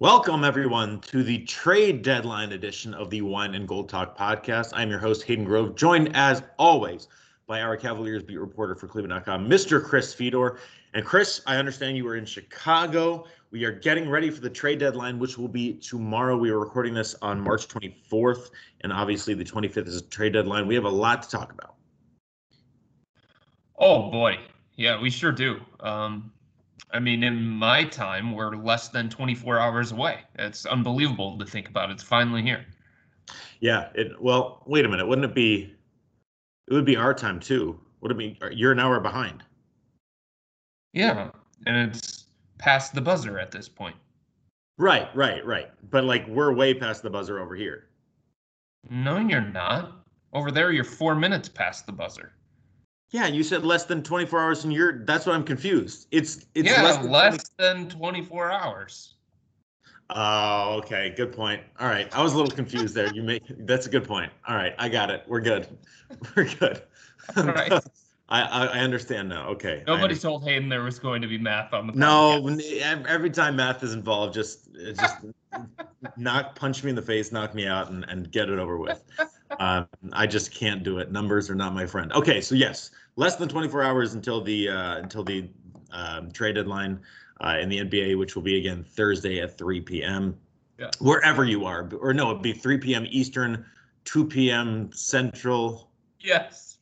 Welcome, everyone, to the trade deadline edition of the Wine and Gold Talk podcast. I'm your host, Hayden Grove, joined as always by our Cavaliers beat reporter for Cleveland.com, Mr. Chris Fedor. And Chris, I understand you were in Chicago. We are getting ready for the trade deadline, which will be tomorrow. We are recording this on March 24th, and obviously the 25th is a trade deadline. We have a lot to talk about. Oh boy, yeah, we sure do. Um, I mean, in my time, we're less than 24 hours away. It's unbelievable to think about. It's finally here. Yeah. It. Well, wait a minute. Wouldn't it be? It would be our time too. Would it be? You're an hour behind. Yeah, and it's past the buzzer at this point. Right. Right. Right. But like we're way past the buzzer over here. No, you're not. Over there, you're four minutes past the buzzer. Yeah, you said less than 24 hours, and you're that's what I'm confused. It's it's yeah, less less than, than, 24 hours. Oh, okay, good point. All right, I was a little confused there. You make that's a good point. All right, I got it. We're good. We're good. All right. I, I I understand now. Okay. Nobody told Hayden there was going to be math on the No, podcast. when- every time math is involved, just just knock punch me in the face, knock me out, and, and get it over with. Um, I just can't do it. Numbers are not my friend. Okay, so yes, less than 24 hours until the uh, until the um, trade deadline uh, in the NBA, which will be again Thursday at 3 p.m. Yeah. Wherever you are, or no, it'd be 3 p.m. Eastern, 2 p.m. Central. Yes.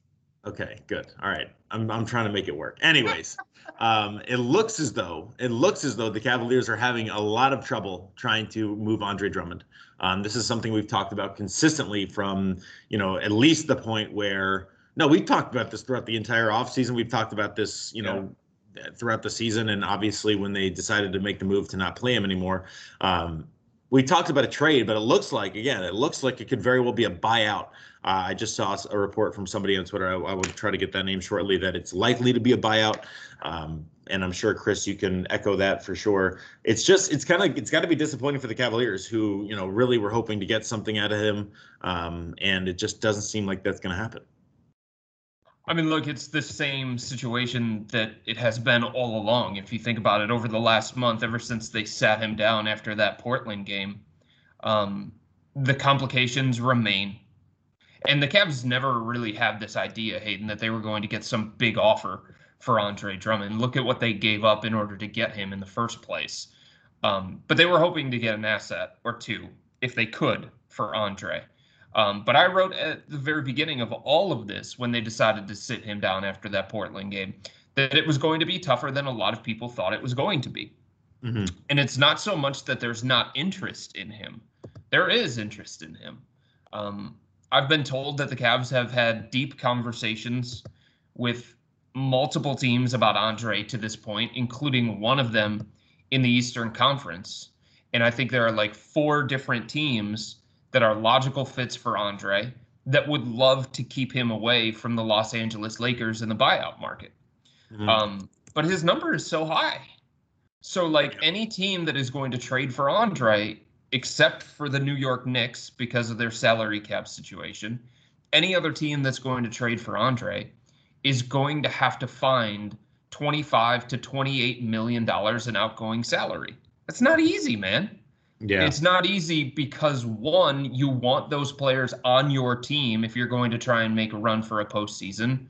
Okay, good. All right. I'm I'm trying to make it work. Anyways, um, it looks as though it looks as though the Cavaliers are having a lot of trouble trying to move Andre Drummond. Um, this is something we've talked about consistently from you know at least the point where no, we've talked about this throughout the entire offseason. We've talked about this, you know, throughout the season, and obviously when they decided to make the move to not play him anymore. Um, we talked about a trade, but it looks like again, it looks like it could very well be a buyout. Uh, I just saw a report from somebody on Twitter. I, I will try to get that name shortly. That it's likely to be a buyout, um, and I'm sure Chris, you can echo that for sure. It's just it's kind of it's got to be disappointing for the Cavaliers, who you know really were hoping to get something out of him, um, and it just doesn't seem like that's going to happen. I mean, look, it's the same situation that it has been all along. If you think about it, over the last month, ever since they sat him down after that Portland game, um, the complications remain. And the Cavs never really had this idea, Hayden, that they were going to get some big offer for Andre Drummond. Look at what they gave up in order to get him in the first place. Um, but they were hoping to get an asset or two, if they could, for Andre. Um, but I wrote at the very beginning of all of this, when they decided to sit him down after that Portland game, that it was going to be tougher than a lot of people thought it was going to be. Mm-hmm. And it's not so much that there's not interest in him, there is interest in him. Um, I've been told that the Cavs have had deep conversations with multiple teams about Andre to this point, including one of them in the Eastern Conference. And I think there are like four different teams that are logical fits for Andre that would love to keep him away from the Los Angeles Lakers in the buyout market. Mhm. Um, but his number is so high. So, like any team that is going to trade for Andre, except for the New York Knicks because of their salary cap situation, any other team that's going to trade for Andre is going to have to find 25 to 28 million dollars in outgoing salary. That's not easy, man. Yeah. It's not easy because one, you want those players on your team if you're going to try and make a run for a postseason.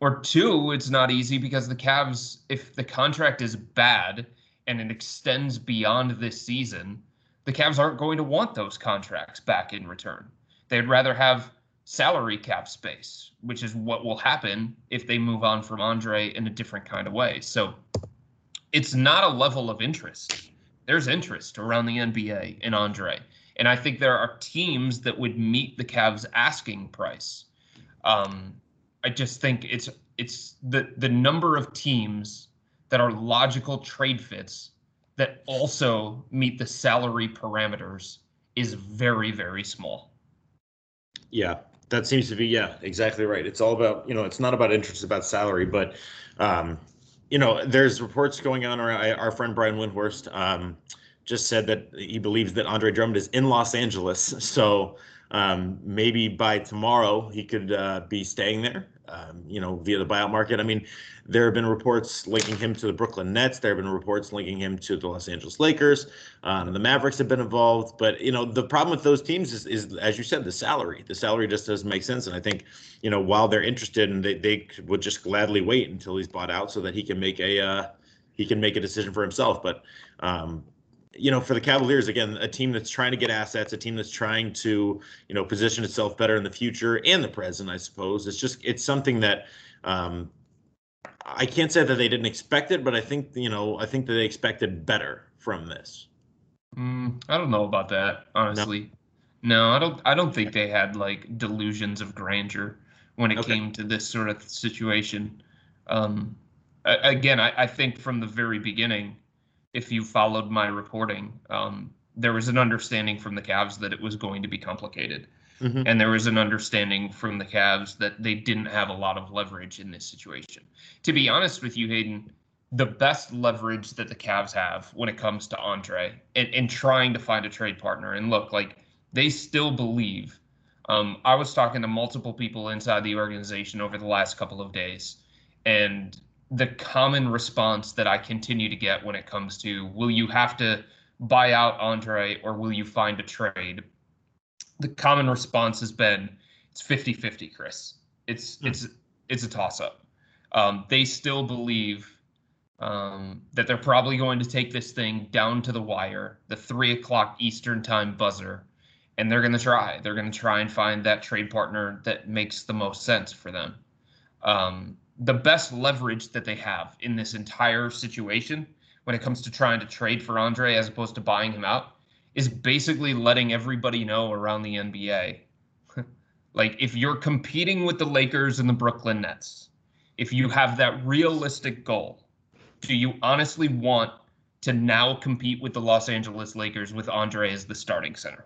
Or two, it's not easy because the Cavs, if the contract is bad and it extends beyond this season, the Cavs aren't going to want those contracts back in return. They'd rather have salary cap space, which is what will happen if they move on from Andre in a different kind of way. So it's not a level of interest. There's interest around the NBA in Andre. And I think there are teams that would meet the Cavs asking price. Um, I just think it's it's the the number of teams that are logical trade fits that also meet the salary parameters is very very small. Yeah, that seems to be yeah, exactly right. It's all about you know, it's not about interest, about salary. But um, you know, there's reports going on. Our our friend Brian Windhorst um, just said that he believes that Andre Drummond is in Los Angeles. So um, maybe by tomorrow he could uh, be staying there. Um, you know, via the buyout market. I mean, there have been reports linking him to the Brooklyn Nets. There have been reports linking him to the Los Angeles Lakers. Um, the Mavericks have been involved. But you know, the problem with those teams is, is, as you said, the salary. The salary just doesn't make sense. And I think, you know, while they're interested, and they, they would just gladly wait until he's bought out so that he can make a uh, he can make a decision for himself. But um, you know, for the Cavaliers, again, a team that's trying to get assets, a team that's trying to, you know, position itself better in the future and the present, I suppose. It's just, it's something that um, I can't say that they didn't expect it, but I think, you know, I think that they expected better from this. Mm, I don't know about that, honestly. No. no, I don't. I don't think they had like delusions of grandeur when it okay. came to this sort of situation. Um, again, I, I think from the very beginning if you followed my reporting, um, there was an understanding from the Cavs that it was going to be complicated. Mm-hmm. And there was an understanding from the Cavs that they didn't have a lot of leverage in this situation. To be honest with you, Hayden, the best leverage that the Cavs have when it comes to Andre and, and trying to find a trade partner. And look, like they still believe. Um, I was talking to multiple people inside the organization over the last couple of days, and the common response that I continue to get when it comes to will you have to buy out Andre or will you find a trade? The common response has been it's 50-50, Chris. It's hmm. it's it's a toss up. Um, they still believe um, that they're probably going to take this thing down to the wire, the three o'clock Eastern time buzzer, and they're going to try. They're going to try and find that trade partner that makes the most sense for them. Um, the best leverage that they have in this entire situation when it comes to trying to trade for Andre as opposed to buying him out is basically letting everybody know around the NBA. like if you're competing with the Lakers and the Brooklyn Nets, if you have that realistic goal, do you honestly want to now compete with the Los Angeles Lakers with Andre as the starting center?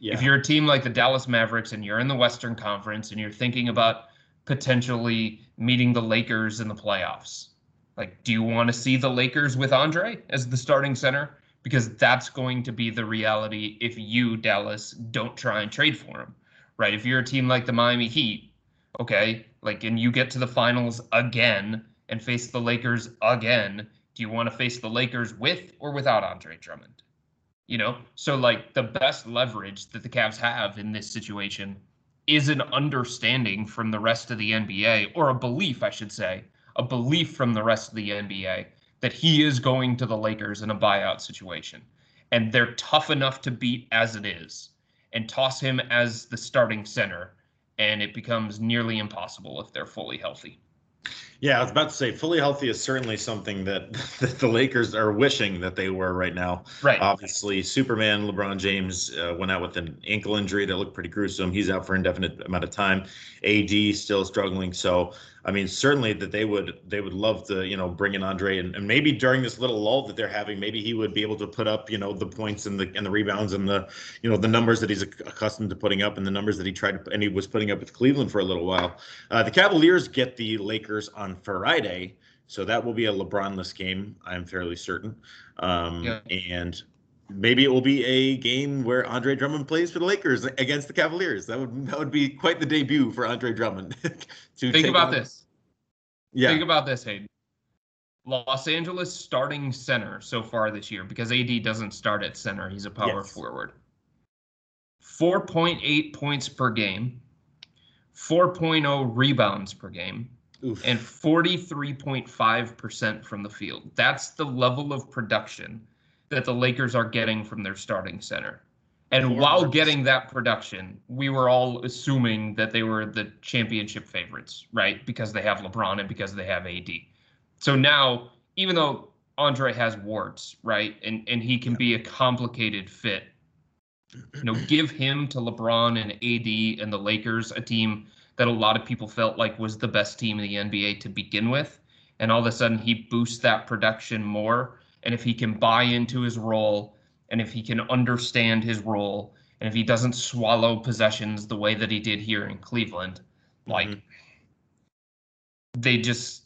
Yeah. If you're a team like the Dallas Mavericks and you're in the Western Conference and you're thinking about potentially meeting the Lakers in the playoffs. Like, do you want to see the Lakers with Andre as the starting center? Because that's going to be the reality if you, Dallas, don't try and trade for him, right? If you're a team like the Miami Heat, okay, like, and you get to the finals again and face the Lakers again, do you want to face the Lakers with or without Andre Drummond? You know, so like the best leverage that the Cavs have in this situation is an understanding from the rest of the NBA, or a belief, I should say, a belief from the rest of the NBA that he is going to the Lakers in a buyout situation. And they're tough enough to beat as it is and toss him as the starting center. And it becomes nearly impossible if they're fully healthy. Yeah, I was about to say fully healthy is certainly something that, that the Lakers are wishing that they were right now. Right. Obviously, Superman LeBron James uh, went out with an ankle injury that looked pretty gruesome. He's out for an indefinite amount of time. AD still struggling. So I mean, certainly that they would they would love to you know bring in Andre and, and maybe during this little lull that they're having, maybe he would be able to put up you know the points and the and the rebounds and the you know the numbers that he's accustomed to putting up and the numbers that he tried to, and he was putting up with Cleveland for a little while. Uh, the Cavaliers get the Lakers on Friday. So that will be a LeBronless game, I'm fairly certain. Um, yeah. And maybe it will be a game where Andre Drummond plays for the Lakers against the Cavaliers. That would that would be quite the debut for Andre Drummond. to think about on. this. Yeah. Think about this, Hayden. Los Angeles starting center so far this year because AD doesn't start at center. He's a power Yes. forward. 4.8 points per game, 4.0 rebounds per game, Oof. and 43.5% from the field. That's the level of production that the Lakers are getting from their starting center. And Poor while Marcus. getting that production, we were all assuming that they were the championship favorites, right? Because they have LeBron and because they have AD. So now, even though Andre has warts, right? And and he can be a complicated fit. You know, give him to LeBron and AD and the Lakers, a team that a lot of people felt like was the best team in the NBA to begin with. And all of a sudden he boosts that production more. And if he can buy into his role and if he can understand his role and if he doesn't swallow possessions the way that he did here in Cleveland, like Mhm. they just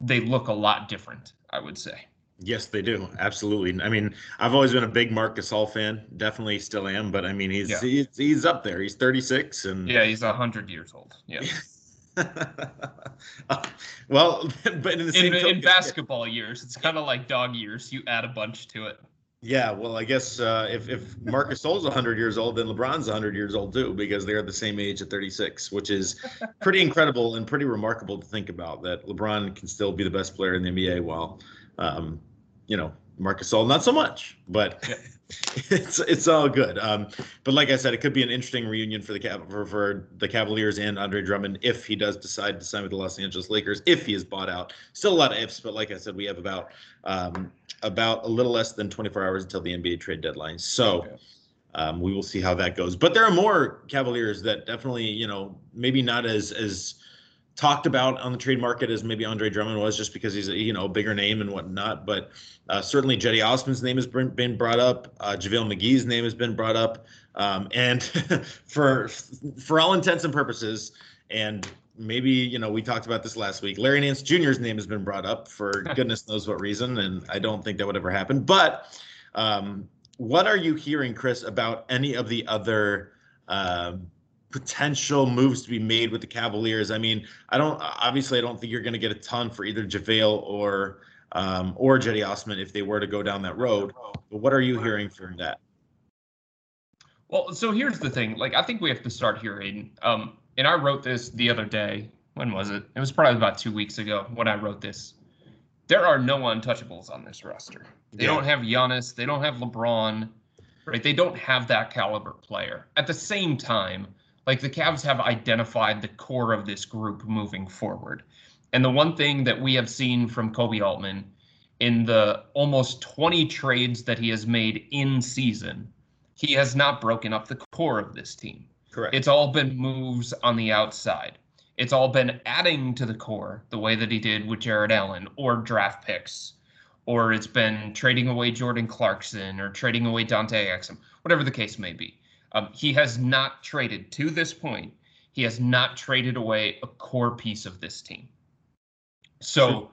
they look a lot different, I would say. Yes, they do. Absolutely. I mean, I've always been a big Marc Gasol fan. Definitely still am. But I mean, he's Yeah. he's, he's up there. He's 36, and Yeah, he's a hundred years old. Yeah. well, but in the same In, in token- basketball years, it's kind of like dog years. You add a bunch to it. Yeah, well, I guess uh, if if Marcus Gasol's 100 years old, then LeBron's 100 years old too, because they're the same age at 36, which is pretty incredible and pretty remarkable to think about. That LeBron can still be the best player in the NBA, while, um, you know, Marcus Gasol not so much. But. it's it's all good. Um, but like I said, it could be an interesting reunion for the Cav- for, for the Cavaliers and Andre Drummond if he does decide to sign with the Los Angeles Lakers. If he is bought out, still a lot of ifs. But like I said, we have about um, about a little less than 24 hours until the NBA trade deadline. So. Yeah. Um, we will see how that goes, but there are more Cavaliers that definitely, you know, maybe not as as talked about on the trade market as maybe Andre Drummond was, just because he's a you know a bigger name and whatnot. But uh, certainly Cedi Osman's name has been, been brought up. Uh, JaVale McGee's name has been brought up, um, and for for all intents and purposes, and maybe you know we talked about this last week. Larry Nance Jr.'s name has been brought up for goodness knows what reason, and I don't think that would ever happen. But um, what are you hearing, Chris, about any of the other? um potential moves to be made with the Cavaliers. I mean, I don't obviously I don't think you're going to get a ton for either JaVale or um, or Cedi Osman if they were to go down that road. But what are you hearing from that? Well, so here's the thing. Like, I think we have to start here, Hayden. Um, and I wrote this the other day. When was it? It was probably about two weeks ago when I wrote this. There are no untouchables on this roster. They Yeah. don't have Giannis. They don't have LeBron. Right? They don't have that caliber player. At the same time, like the Cavs have identified the core of this group moving forward. And the one thing that we have seen from Koby Altman in the almost 20 trades that he has made in season, he has not broken up the core of this team. Correct. It's all been moves on the outside. It's all been adding to the core the way that he did with Jarrett Allen or draft picks, or it's been trading away Jordan Clarkson or trading away Dante Exum, whatever the case may be. Um, he has not traded to this point. He has not traded away a core piece of this team. So,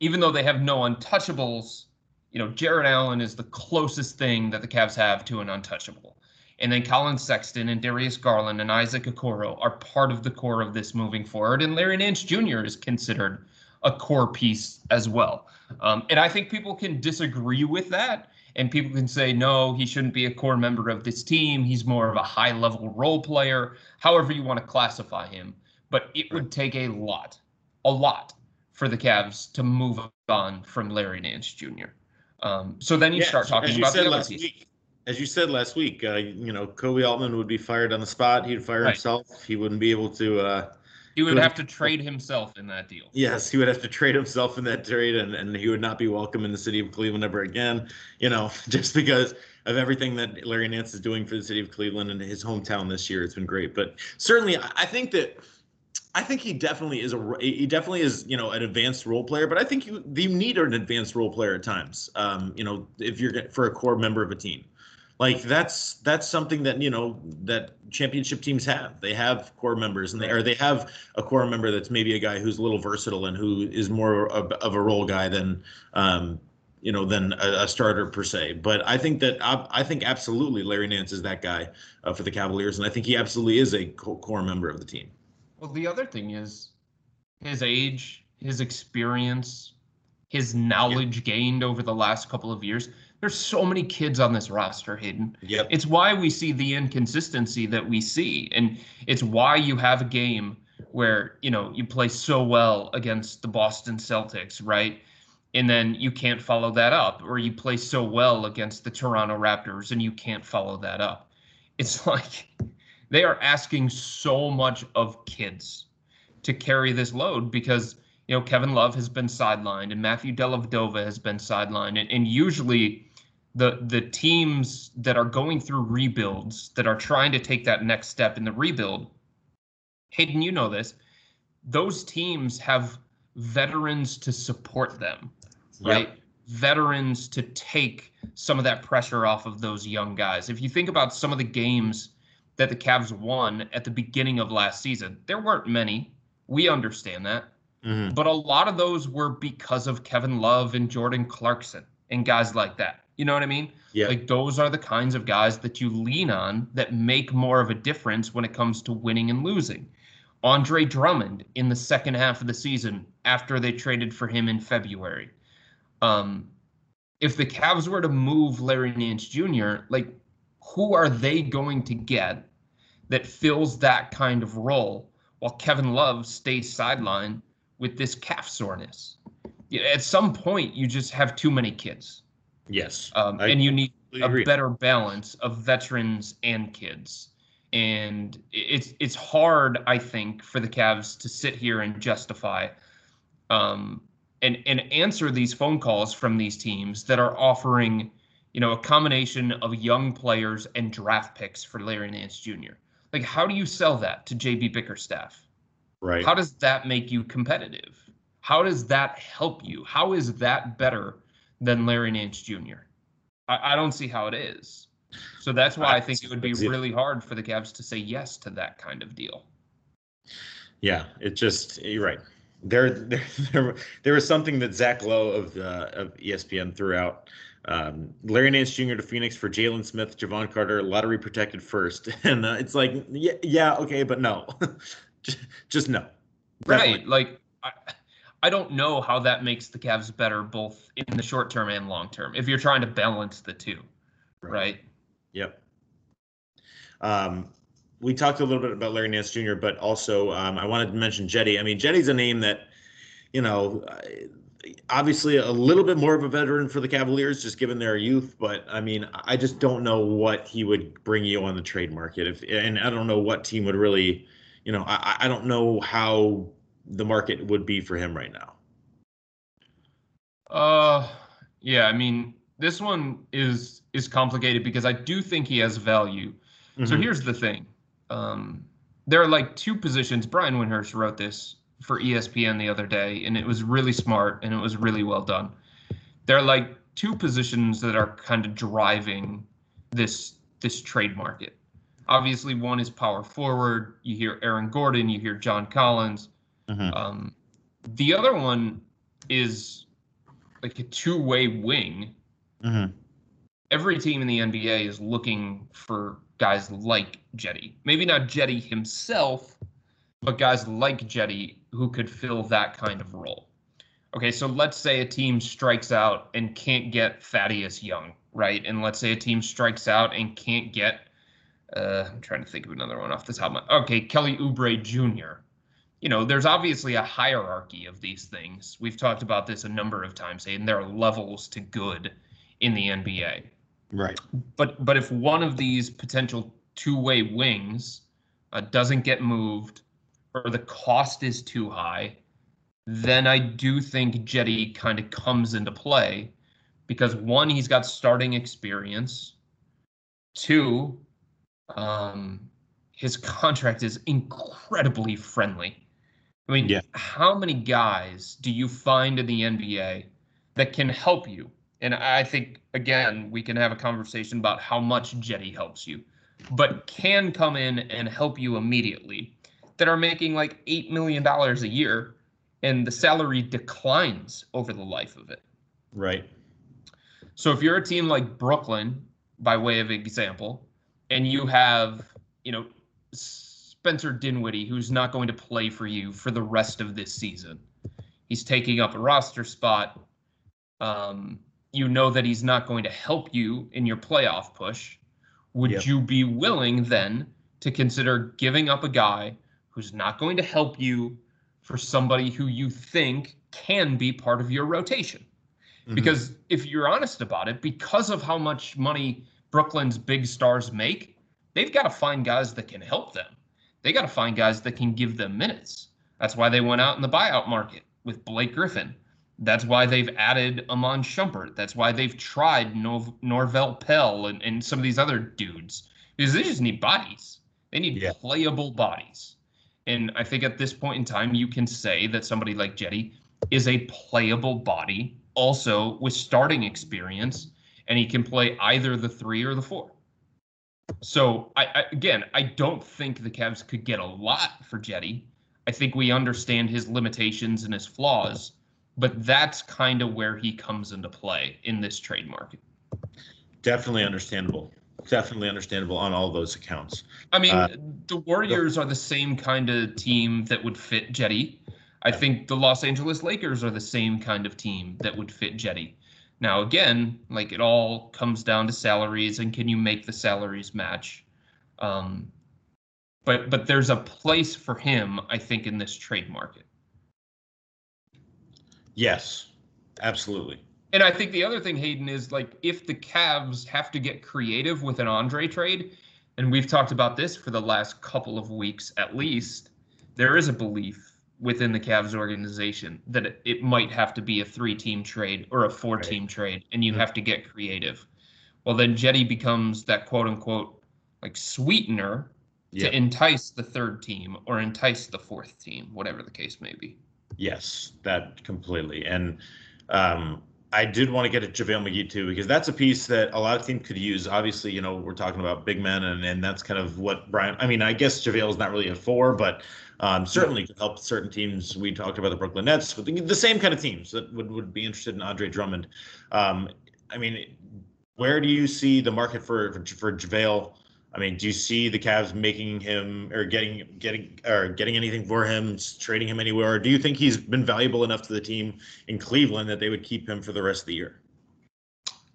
even though they have no untouchables, you know, Jarrett Allen is the closest thing that the Cavs have to an untouchable. And then Collin Sexton and Darius Garland and Isaac Okoro are part of the core of this moving forward. And Larry Nance Jr. is considered a core piece as well. Um, and I think people can disagree with that. And people can say, no, he shouldn't be a core member of this team. He's more of a high level role player, however you want to classify him. But it would take a lot, a lot for the Cavs to move on from Larry Nance Jr. Um, so then you Yeah, start talking as you about said the other last piece. week. As you said last week, uh, you know, Koby Altman would be fired on the spot. He'd fire Right. himself. He wouldn't be able to. Uh, He would have to trade himself in that deal. Yes, he would have to trade himself in that trade, and, and he would not be welcome in the city of Cleveland ever again. You know, just because of everything that Larry Nance is doing for the city of Cleveland and his hometown this year, it's been great. But certainly, I think that I think he definitely is a he definitely is you know an advanced role player. But I think you you need an advanced role player at times. Um, you know, if you're for a core member of a team like that's that's something that you know that championship teams have they have core members and they or they have a core member that's maybe a guy who's a little versatile and who is more of, of a role guy than um you know than a, a starter per se but i think that I, I think absolutely larry nance is that guy uh, for the cavaliers and i think he absolutely is a core member of the team Well, the other thing is his age, his experience. his knowledge gained over the last couple of years. There's so many kids on this roster, Hayden. Yep. It's why we see the inconsistency that we see. And it's why you have a game where, you know, you play so well against the Boston Celtics, right? And then you can't follow that up, or you play so well against the Toronto Raptors and you can't follow that up. It's like they are asking so much of kids to carry this load because you know Kevin Love has been sidelined and Matthew Dellavedova has been sidelined, and, and usually the the teams that are going through rebuilds that are trying to take that next step in the rebuild, Hayden, you know this, those teams have veterans to support them, right? Yep. Veterans to take some of that pressure off of those young guys. If you think about some of the games that the Cavs won at the beginning of last season, there weren't many. We understand that. Mhm. But a lot of those were because of Kevin Love and Jordan Clarkson and guys like that. You know what I mean? Yep. Like those are the kinds of guys that you lean on that make more of a difference when it comes to winning and losing. Andre Drummond in the second half of the season after they traded for him in February. Um, if the Cavs were to move Larry Nance Jr., like who are they going to get that fills that kind of role while Kevin Love stays sidelined with this calf soreness? At some point, you just have too many kids, Yes. um, I and you need a agree. better balance of veterans and kids. And it's it's hard, I think, for the Cavs to sit here and justify um, and and answer these phone calls from these teams that are offering, you know, a combination of young players and draft picks for Larry Nance Jr. Like, how do you sell that to JB Bickerstaff? Right. How does that make you competitive? How does that help you? How is that better than Larry Nance Jr.? I, I don't see how it is. So that's why I think it would be really hard for the Cavs to say yes to that kind of deal. Yeah, it just you're right. There, there, there, there was something that Zach Lowe of the of E ESPN threw out. Um, Larry Nance Jr. to Phoenix for Jalen Smith, Jevon Carter, lottery protected first, and uh, it's like, yeah, yeah, okay, but no, just, just no. Definitely. Right. Like I, I don't know how that makes the Cavs better both in the short term and long term if you're trying to balance the two. Right. Yep. Um, we talked a little bit about Larry Nance Jr., but also um, I wanted to mention Cedi. I mean, Cedi's a name that, you know, obviously a little bit more of a veteran for the Cavaliers, just given their youth. But I mean, I just don't know what he would bring you on the trade market. If and I don't know what team would really, you know, I, I don't know how the market would be for him right now. Uh yeah, I mean, this one is is complicated because I do think he has value. So Mhm. here's the thing. Um there are like two positions. Brian Windhorst wrote this for ESPN the other day, and it was really smart and it was really well done. There are like two positions that are kind of driving this this trade market. Obviously, one is power forward. You hear Aaron Gordon, you hear John Collins. Mhm. Um, the other one is like a two-way wing. Mhm. Every team in the NBA is looking for guys like Cedi. Maybe not Cedi himself, but guys like Cedi who could fill that kind of role. Okay, so let's say a team strikes out and can't get Thaddeus Young, right? And let's say a team strikes out and can't get uh, I'm trying to think of another one off the top of my okay, Kelly Oubre Jr. You know, there's obviously a hierarchy of these things. We've talked about this a number of times, and there are levels to good in the NBA Right. but but if one of these potential two-way wings uh, doesn't get moved or the cost is too high then i do think cedi kind of comes into play because one he's got starting experience two um his contract is incredibly friendly i mean Yeah. how many guys do you find in the nba that can help you and I think again we can have a conversation about how much Cedi helps you, but can come in and help you immediately. That are making like eight million dollars a year, and the salary declines over the life of it. Right. So if you're a team like Brooklyn, by way of example, and you have you know Spencer Dinwiddie, who's not going to play for you for the rest of this season, he's taking up a roster spot Um, you know that he's not going to help you in your playoff push. Would Yep. you be willing then to consider giving up a guy who's not going to help you for somebody who you think can be part of your rotation? Mhm. Because if you're honest about it, because of how much money Brooklyn's big stars make, they've got to find guys that can help them. They got to find guys that can give them minutes. That's why they went out in the buyout market with Blake Griffin. That's why they've added Iman Shumpert. That's why they've tried Nor- Norvel Pelle and, and some of these other dudes because they just need bodies. They need Yeah. playable bodies. And I think at this point in time, you can say that somebody like Cedi is a playable body, also with starting experience, and he can play either the three or the four. So I, I again, I don't think the Cavs could get a lot for Cedi. I think we understand his limitations and his flaws, but that's kind of where he comes into play in this trade market. Definitely understandable. Definitely understandable on all those accounts. I mean, Uh, the Warriors are the same kind of team that would fit Cedi. I think the Los Angeles Lakers are the same kind of team that would fit Cedi. Now, again, like it all comes down to salaries and can you make the salaries match? Um, but but there's a place for him, I think, in this trade market. Yes, absolutely. And I think the other thing, Hayden, is like if the Cavs have to get creative with an Andre trade, and we've talked about this for the last couple of weeks at least, there is a belief within the Cavs organization that it, it might have to be a three team trade or a four team trade, and you Mhm. have to get creative. Well, then Cedi becomes that quote unquote like sweetener Yeah. to entice the third team or entice the fourth team, whatever the case may be. Yes, that completely. And um, I did want to get at JaVale McGee too, because that's a piece that a lot of teams could use. Obviously, you know, we're talking about big men, and, and that's kind of what Brian, I mean, I guess JaVale is not really a four, but um, certainly could help certain teams. We talked about the Brooklyn Nets, but the, the same kind of teams that would, would be interested in Andre Drummond. Um, I mean, where do you see the market for, for, for JaVale? I mean, do you see the Cavs making him or getting getting or getting anything for him, trading him anywhere, or do you think he's been valuable enough to the team in Cleveland that they would keep him for the rest of the year?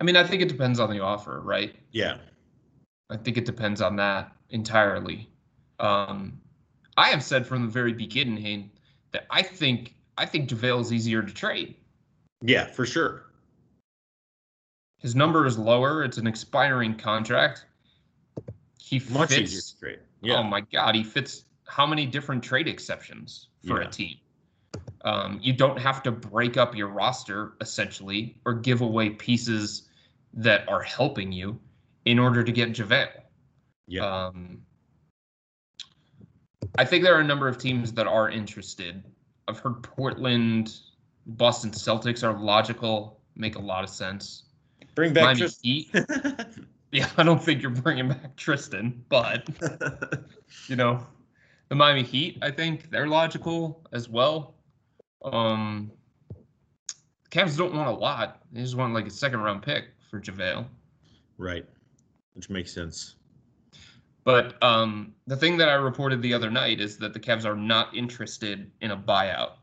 I mean, I think it depends on the offer, right? Yeah, I think it depends on that entirely. Um, I have said from the very beginning, Hayden, that I think I think JaVale is easier to trade. yeah, for sure. His number is lower. It's an expiring contract. He Much fits. easier to trade. Yeah, Oh my God, he fits how many different trade exceptions for Yeah. a team? Um, you don't have to break up your roster essentially or give away pieces that are helping you in order to get JaVale. yeah, Um, I think there are a number of teams that are interested. I've heard Portland, Boston Celtics are logical, make a lot of sense. Bring back Miami just. Heat. Yeah, I don't think you're bringing back Tristan, but you know, the Miami Heat, I think they're logical as well. Um, Cavs don't want a lot; they just want like a second round pick for JaVale. right, which makes sense. But um, the thing that I reported the other night is that the Cavs are not interested in a buyout.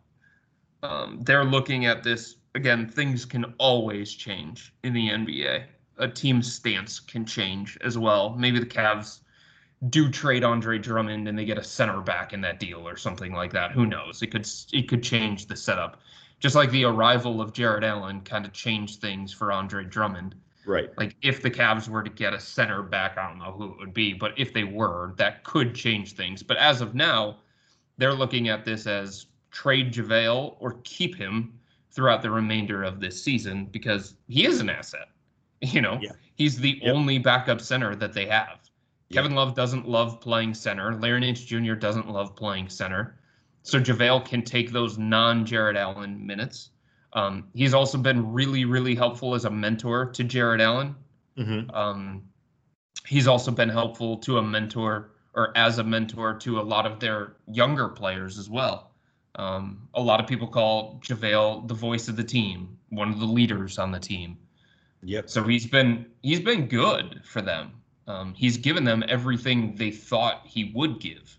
Um, they're looking at this again. Things can always change in the NBA. A team's stance can change as well. Maybe the Cavs do trade Andre Drummond and they get a center back in that deal or something like that. Who knows? It could it could change the setup. Just like the arrival of Jarrett Allen kind of changed things for Andre Drummond Right. like if the Cavs were to get a center back, I don't know who it would be, but if they were, that could change things. But as of now, they're looking at this as trade JaVale or keep him throughout the remainder of this season because he is an asset. You know, Yeah. he's the Yep. only backup center that they have. Yep. Kevin Love doesn't love playing center. Larry Nance Jr. doesn't love playing center. So JaVale can take those non Jarrett Allen minutes. Um, he's also been really, really helpful as a mentor to Jarrett Allen. hmm Um, he's also been helpful to a mentor or as a mentor to a lot of their younger players as well. Um, a lot of people call JaVale the voice of the team, one of the leaders on the team. Yep. So he's been he's been good for them. Um, he's given them everything they thought he would give.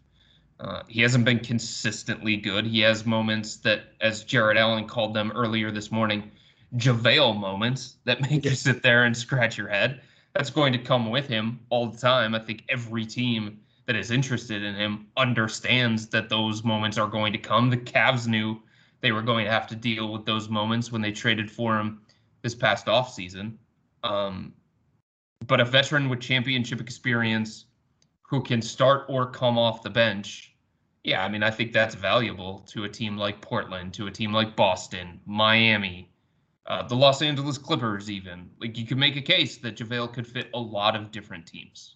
Uh, he hasn't been consistently good. He has moments that, as Jarrett Allen called them earlier this morning, JaVale moments that make you sit there and scratch your head. That's going to come with him all the time. I think every team that is interested in him understands that those moments are going to come. The Cavs knew they were going to have to deal with those moments when they traded for him this past offseason. Um, but a veteran with championship experience who can start or come off the bench, yeah, I mean, I think that's valuable to a team like Portland, to a team like Boston, Miami, uh, the Los Angeles Clippers, even. Like, you could make a case that JaVale could fit a lot of different teams.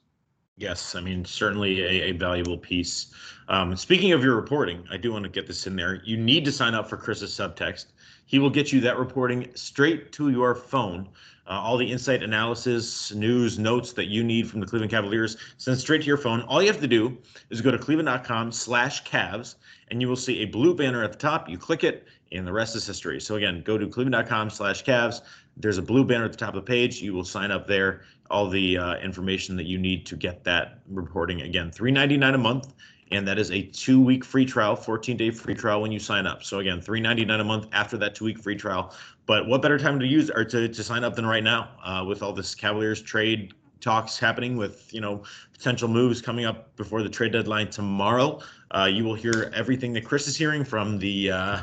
Yes, I mean certainly a, a valuable piece. Um, speaking of your reporting, I do want to get this in there. You need to sign up for Chris's subtext. He will get you that reporting straight to your phone. Uh, all the insight analysis, news, notes that you need from the Cleveland Cavaliers sent straight to your phone. All you have to do is go to cleveland.com slash Cavs, and you will see a blue banner at the top. You click it, and the rest is history. So again, go to cleveland.com slash Cavs. There's a blue banner at the top of the page. You will sign up there. All the uh, information that you need to get that reporting. Again, $3.99 a month and that is a two week free trial 14 day free trial when you sign up. So again 399 a month after that two week free trial. But what better time to use or to, to sign up than right now uh, with all this cavaliers trade talks happening with you know potential moves coming up before the trade deadline tomorrow. Uh, you will hear everything that chris is hearing from the uh,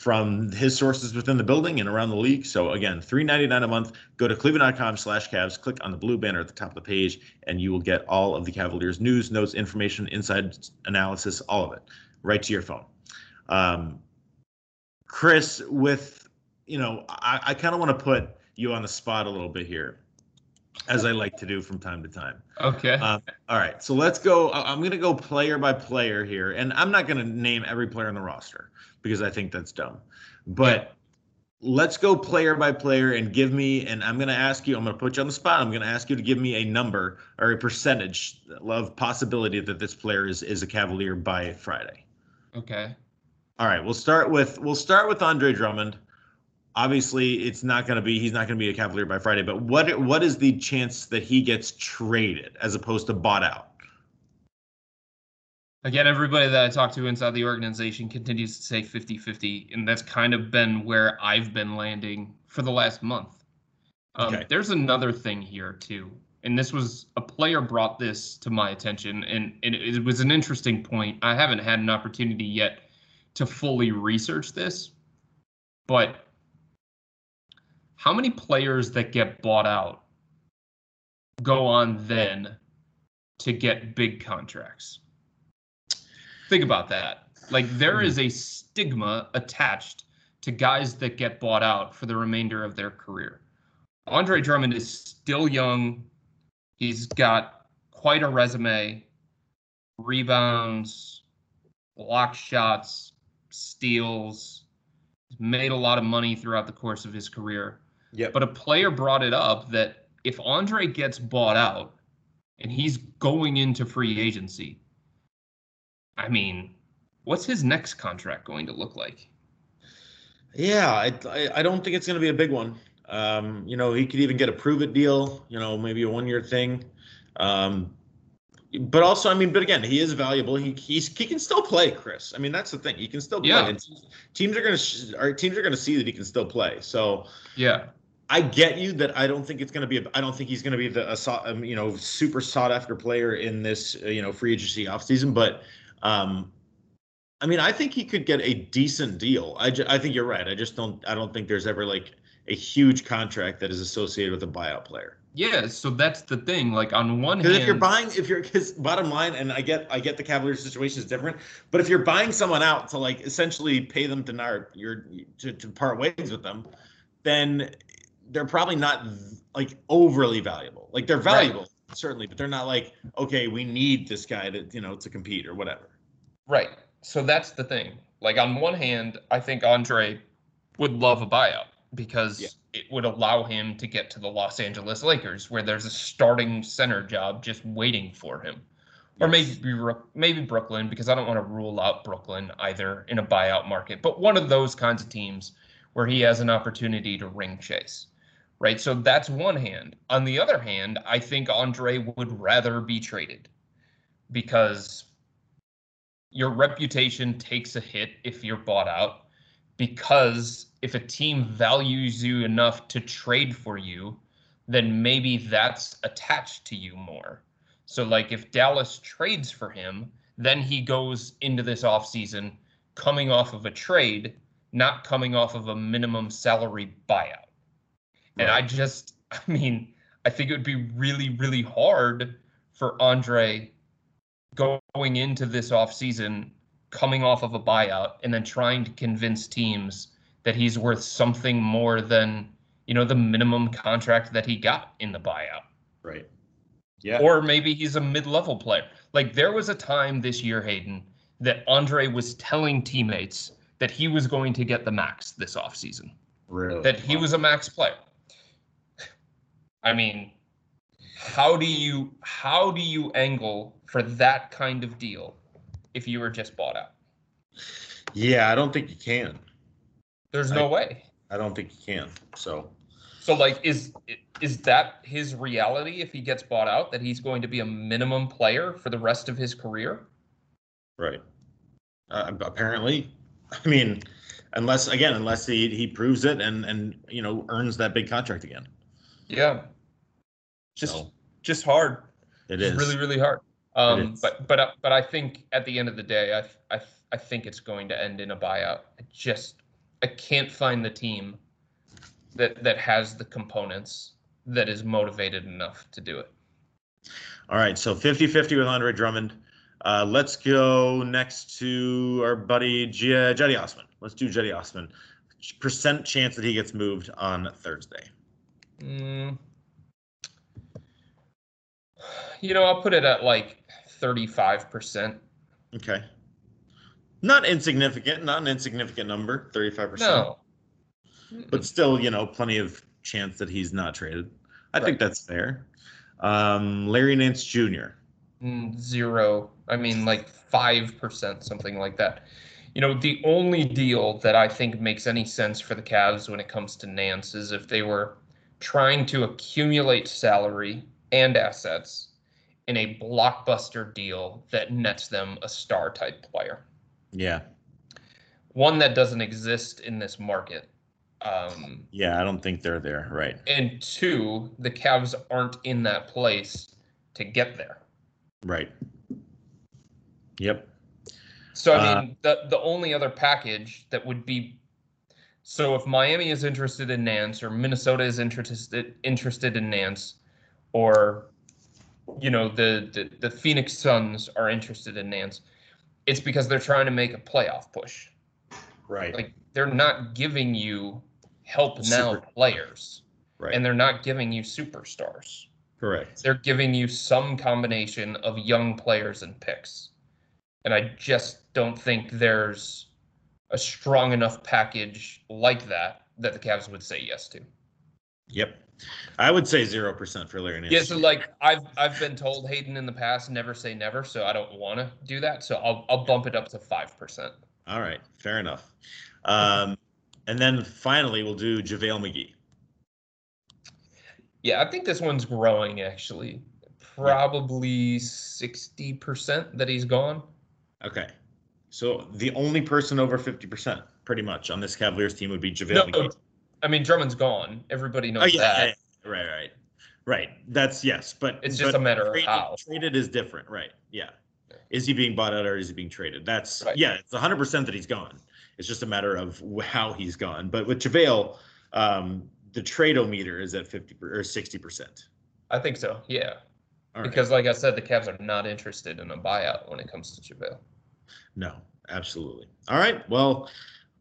from his sources within the building and around the league. So again, three ninety nine a month. Go to cleveland.com slash Cavs, click on the blue banner at the top of the page, and you will get all of the Cavaliers news, notes, information, inside analysis, all of it right to your phone. Um, Chris, with you know, I, I kind of want to put you on the spot a little bit here, as I like to do from time to time. Okay. Uh, all right. So let's go. I'm going to go player by player here, and I'm not going to name every player on the roster because I think that's dumb. But let's go player by player and give me, and I'm going to ask you, I'm going to put you on the spot. I'm going to ask you to give me a number or a percentage of possibility that this player is is a Cavalier by Friday. Okay. All right. We'll start with we'll start with Andre Drummond. Obviously, it's not going to be he's not going to be a Cavalier by Friday. But what what is the chance that he gets traded as opposed to bought out? Again, everybody that I talk to inside the organization continues to say 50 50, and that's kind of been where I've been landing for the last month. Um, okay. There's another thing here, too. And this was a player brought this to my attention, and, and it was an interesting point. I haven't had an opportunity yet to fully research this, but how many players that get bought out go on then to get big contracts? Think about that. Like there hmm. is a stigma attached to guys that get bought out for the remainder of their career. Andre Drummond is still young. He's got quite a resume. Rebounds, block shots, steals. He's made a lot of money throughout the course of his career. Yeah. But a player brought it up that if Andre gets bought out and he's going into free agency, I mean, what's his next contract going to look like? Yeah, I, I don't think it's going to be a big one. Um, you know, he could even get a prove it deal, you know, maybe a one year thing. Um, but also, I mean, but again, he is valuable. He he's, he can still play, Chris. I mean, that's the thing. He can still play. Yeah. And teams are going to our teams are going to see that he can still play. So yeah, I get you that I don't think it's going to be. A, I don't think he's going to be the a, um, you know super sought after player in this uh, you know free agency offseason. But um, I mean, I think he could get a decent deal. I, ju- I think you're right. I just don't. I don't think there's ever like a huge contract that is associated with a buyout player. Yeah, so that's the thing. Like on one hand, because if you're buying, if you're because bottom line, and I get, I get the Cavaliers situation is different, but if you're buying someone out to like essentially pay them to nar, you're to, to part ways with them, then they're probably not like overly valuable. Like they're valuable, right. certainly, but they're not like okay, we need this guy to you know to compete or whatever. Right. So that's the thing. Like on one hand, I think Andre would love a buyout because yeah. it would allow him to get to the Los Angeles Lakers, where there's a starting center job just waiting for him, yes. or maybe maybe Brooklyn, because I don't want to rule out Brooklyn either in a buyout market, but one of those kinds of teams where he has an opportunity to ring chase. Right. So that's one hand. On the other hand, I think Andre would rather be traded because your reputation takes a hit if you're bought out. because if a team values you enough to trade for you, then maybe that's attached to you more. So like if Dallas trades for him, then he goes into this offseason coming off of a trade, not coming off of a minimum salary buyout. And I just I mean, I think it would be really, really hard for Andre going into this offseason coming off of a buyout and then trying to convince teams that he's worth something more than you know the minimum contract that he got in the buyout Right. Yeah. or maybe he's a mid-level player like there was a time this year hayden that andre was telling teammates that he was going to get the max this offseason really. that he was a max player i mean how do you how do you angle for that kind of deal if you were just bought out Yeah, I don't think you can. there's no way I don't think you can. So So like is is that his reality if he gets bought out that he's going to be a minimum player for the rest of his career? right. Uh, apparently, I mean, unless again, unless he he proves it and and you know earns that big contract again. Yeah. Just So just hard. it Just is really really hard. Um but but uh, but I think at the end of the day I I I think it's going to end in a buyout. I just I can't find the team that that has the components that is motivated enough to do it. All right, so 50-50 with Andre Drummond. Uh, let's go next to our buddy J- Cedi Osman. Let's do Cedi Osman. Percent chance that he gets moved on Thursday. Mm. You know, I'll put it at like 35%. Okay. Not insignificant, not an insignificant number, 35%. No. But still, you know, plenty of chance that he's not traded. I think that's fair. Um, Larry Nance Jr. Mm, Zero. I mean, like 5%, something like that. You know, the only deal that I think makes any sense for the Cavs when it comes to Nance is if they were trying to accumulate salary and assets in a blockbuster deal that nets them a star type player. Yeah. One that doesn't exist in this market. Um, Yeah, I don't think they're there. Right. and two, the Cavs aren't in that place to get there. Right. Yep. So I Uh, mean, the the only other package that would be so if Miami is interested in Nance or Minnesota is interested interested in Nance or you know the, the the Phoenix Suns are interested in Nance, it's because they're trying to make a playoff push. Right. Like they're not giving you help now Super- players right. and they're not giving you superstars. Correct. they're giving you some combination of young players and picks. And I just don't think there's a strong enough package like that that the Cavs would say yes to. Yep. I would say 0% for Larry Nance. Yeah, so like I've I've been told Hayden in the past never say never, so I don't want to do that. So I'll I'll bump it up to five percent. All right. Fair enough. Um, and then finally, we'll do JaVale McGee. Yeah, I think this one's growing actually. Probably sixty percent that he's gone. Okay. So the only person over 50%, pretty much, on this Cavaliers team would be JaVale No, McGee. I mean Drummond's gone. Everybody knows Oh, yeah, that. yeah, yeah. Right, right. Right. That's yes. But It's just but a matter of traded, how. Traded is different. Right. Yeah. Is he being bought out or is he being traded? That's, Right. yeah, it's 100% that he's gone. It's just a matter of how he's gone. But with JaVale, um, the tradeometer is at 50 or 60%. I think so. Yeah. Right. Because, like I said, the Cavs are not interested in a buyout when it comes to JaVale. No, absolutely. All right. Well,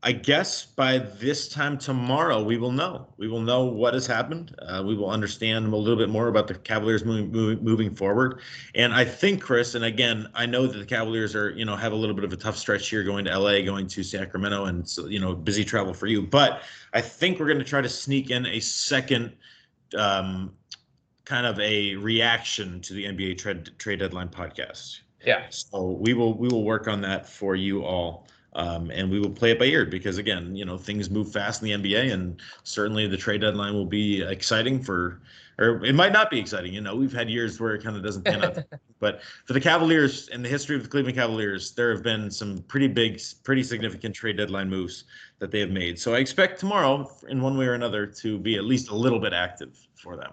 I guess by this time tomorrow, we will know. We will know what has happened. Uh, we will understand a little bit more about the Cavaliers moving, moving moving forward. And I think, Chris, and again, I know that the Cavaliers are, you know, have a little bit of a tough stretch here, going to LA, going to Sacramento, and so, you know, busy travel for you. But I think we're going to try to sneak in a second. Um, kind of a reaction to the NBA trade trade deadline podcast. Yeah. So we will we will work on that for you all Um, and we will play it by ear because again, you know, things move fast in the NBA, and certainly the trade deadline will be exciting for, or it might not be exciting. You know, we've had years where it kind of doesn't pan out, but for the Cavaliers in the history of the Cleveland Cavaliers, there have been some pretty big, pretty significant trade deadline moves that they have made. So I expect tomorrow, in one way or another, to be at least a little bit active for them.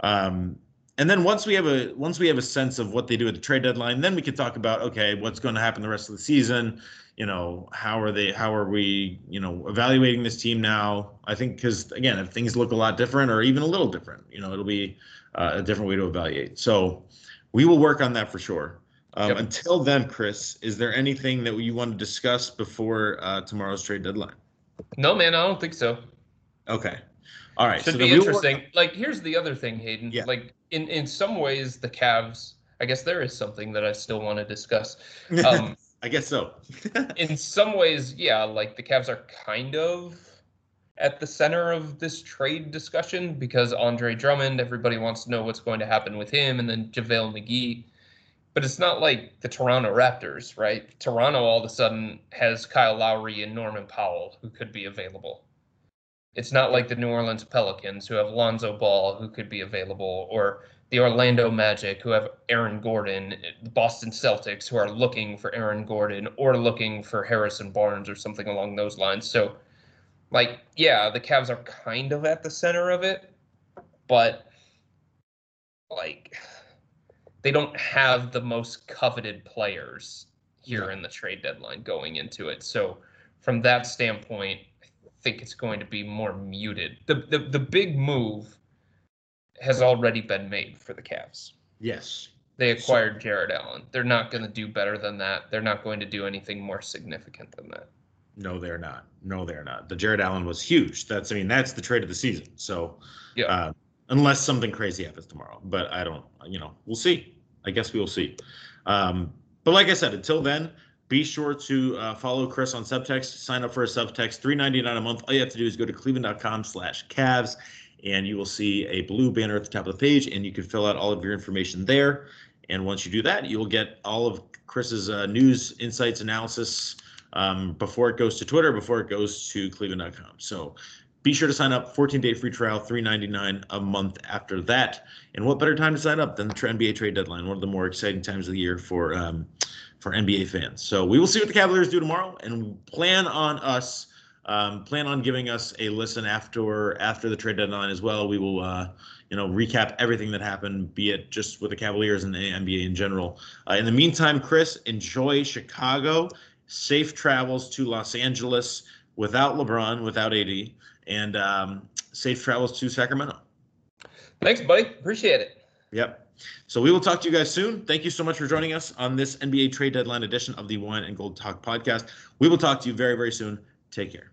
Um, and then once we have a once we have a sense of what they do at the trade deadline, then we can talk about okay, what's going to happen the rest of the season. You know, how are they? How are we? You know, evaluating this team now? I think because again, if things look a lot different or even a little different, you know, it'll be uh, a different way to evaluate. So we will work on that for sure. Um, yep. Until then, Chris, is there anything that you want to discuss before uh, tomorrow's trade deadline? No, man, I don't think so. Okay. All right. Should so be interesting. Like, here's the other thing, Hayden. Yeah. Like, in in some ways, the Cavs. I guess there is something that I still want to discuss. Um, I guess so. in some ways, yeah, like the Cavs are kind of at the center of this trade discussion because Andre Drummond, everybody wants to know what's going to happen with him, and then JaVale McGee. But it's not like the Toronto Raptors, right? Toronto all of a sudden has Kyle Lowry and Norman Powell who could be available. It's not like the New Orleans Pelicans who have Lonzo Ball who could be available, or the Orlando Magic who have Aaron Gordon, the Boston Celtics who are looking for Aaron Gordon or looking for Harrison Barnes or something along those lines. So, like, yeah, the Cavs are kind of at the center of it, but like they don't have the most coveted players here in the trade deadline going into it. So, from that standpoint, I think it's going to be more muted. The the, the big move has already been made for the Cavs. Yes. They acquired so, Jarrett Allen. They're not going to do better than that. They're not going to do anything more significant than that. No, they're not. No, they're not. The Jarrett Allen was huge. That's I mean that's the trade of the season. So yeah. Uh, unless something crazy happens tomorrow, but I don't. You know, we'll see. I guess we will see. Um, but like I said, until then, be sure to uh, follow Chris on Subtext. Sign up for a Subtext, three ninety nine a month. All you have to do is go to cleveland.com/slash Cavs, and you will see a blue banner at the top of the page, and you can fill out all of your information there. And once you do that, you will get all of Chris's uh, news, insights, analysis um, before it goes to Twitter, before it goes to cleveland.com. So be sure to sign up. 14 day free trial, 3.99 a month after that. And what better time to sign up than the NBA trade deadline? One of the more exciting times of the year for um, for NBA fans. So we will see what the Cavaliers do tomorrow, and plan on us. Um, plan on giving us a listen after after the trade deadline as well. We will, uh, you know, recap everything that happened, be it just with the Cavaliers and the NBA in general. Uh, in the meantime, Chris, enjoy Chicago. Safe travels to Los Angeles without LeBron, without AD, and um, safe travels to Sacramento. Thanks, buddy. Appreciate it. Yep. So we will talk to you guys soon. Thank you so much for joining us on this NBA trade deadline edition of the Wine and Gold Talk podcast. We will talk to you very, very soon. Take care.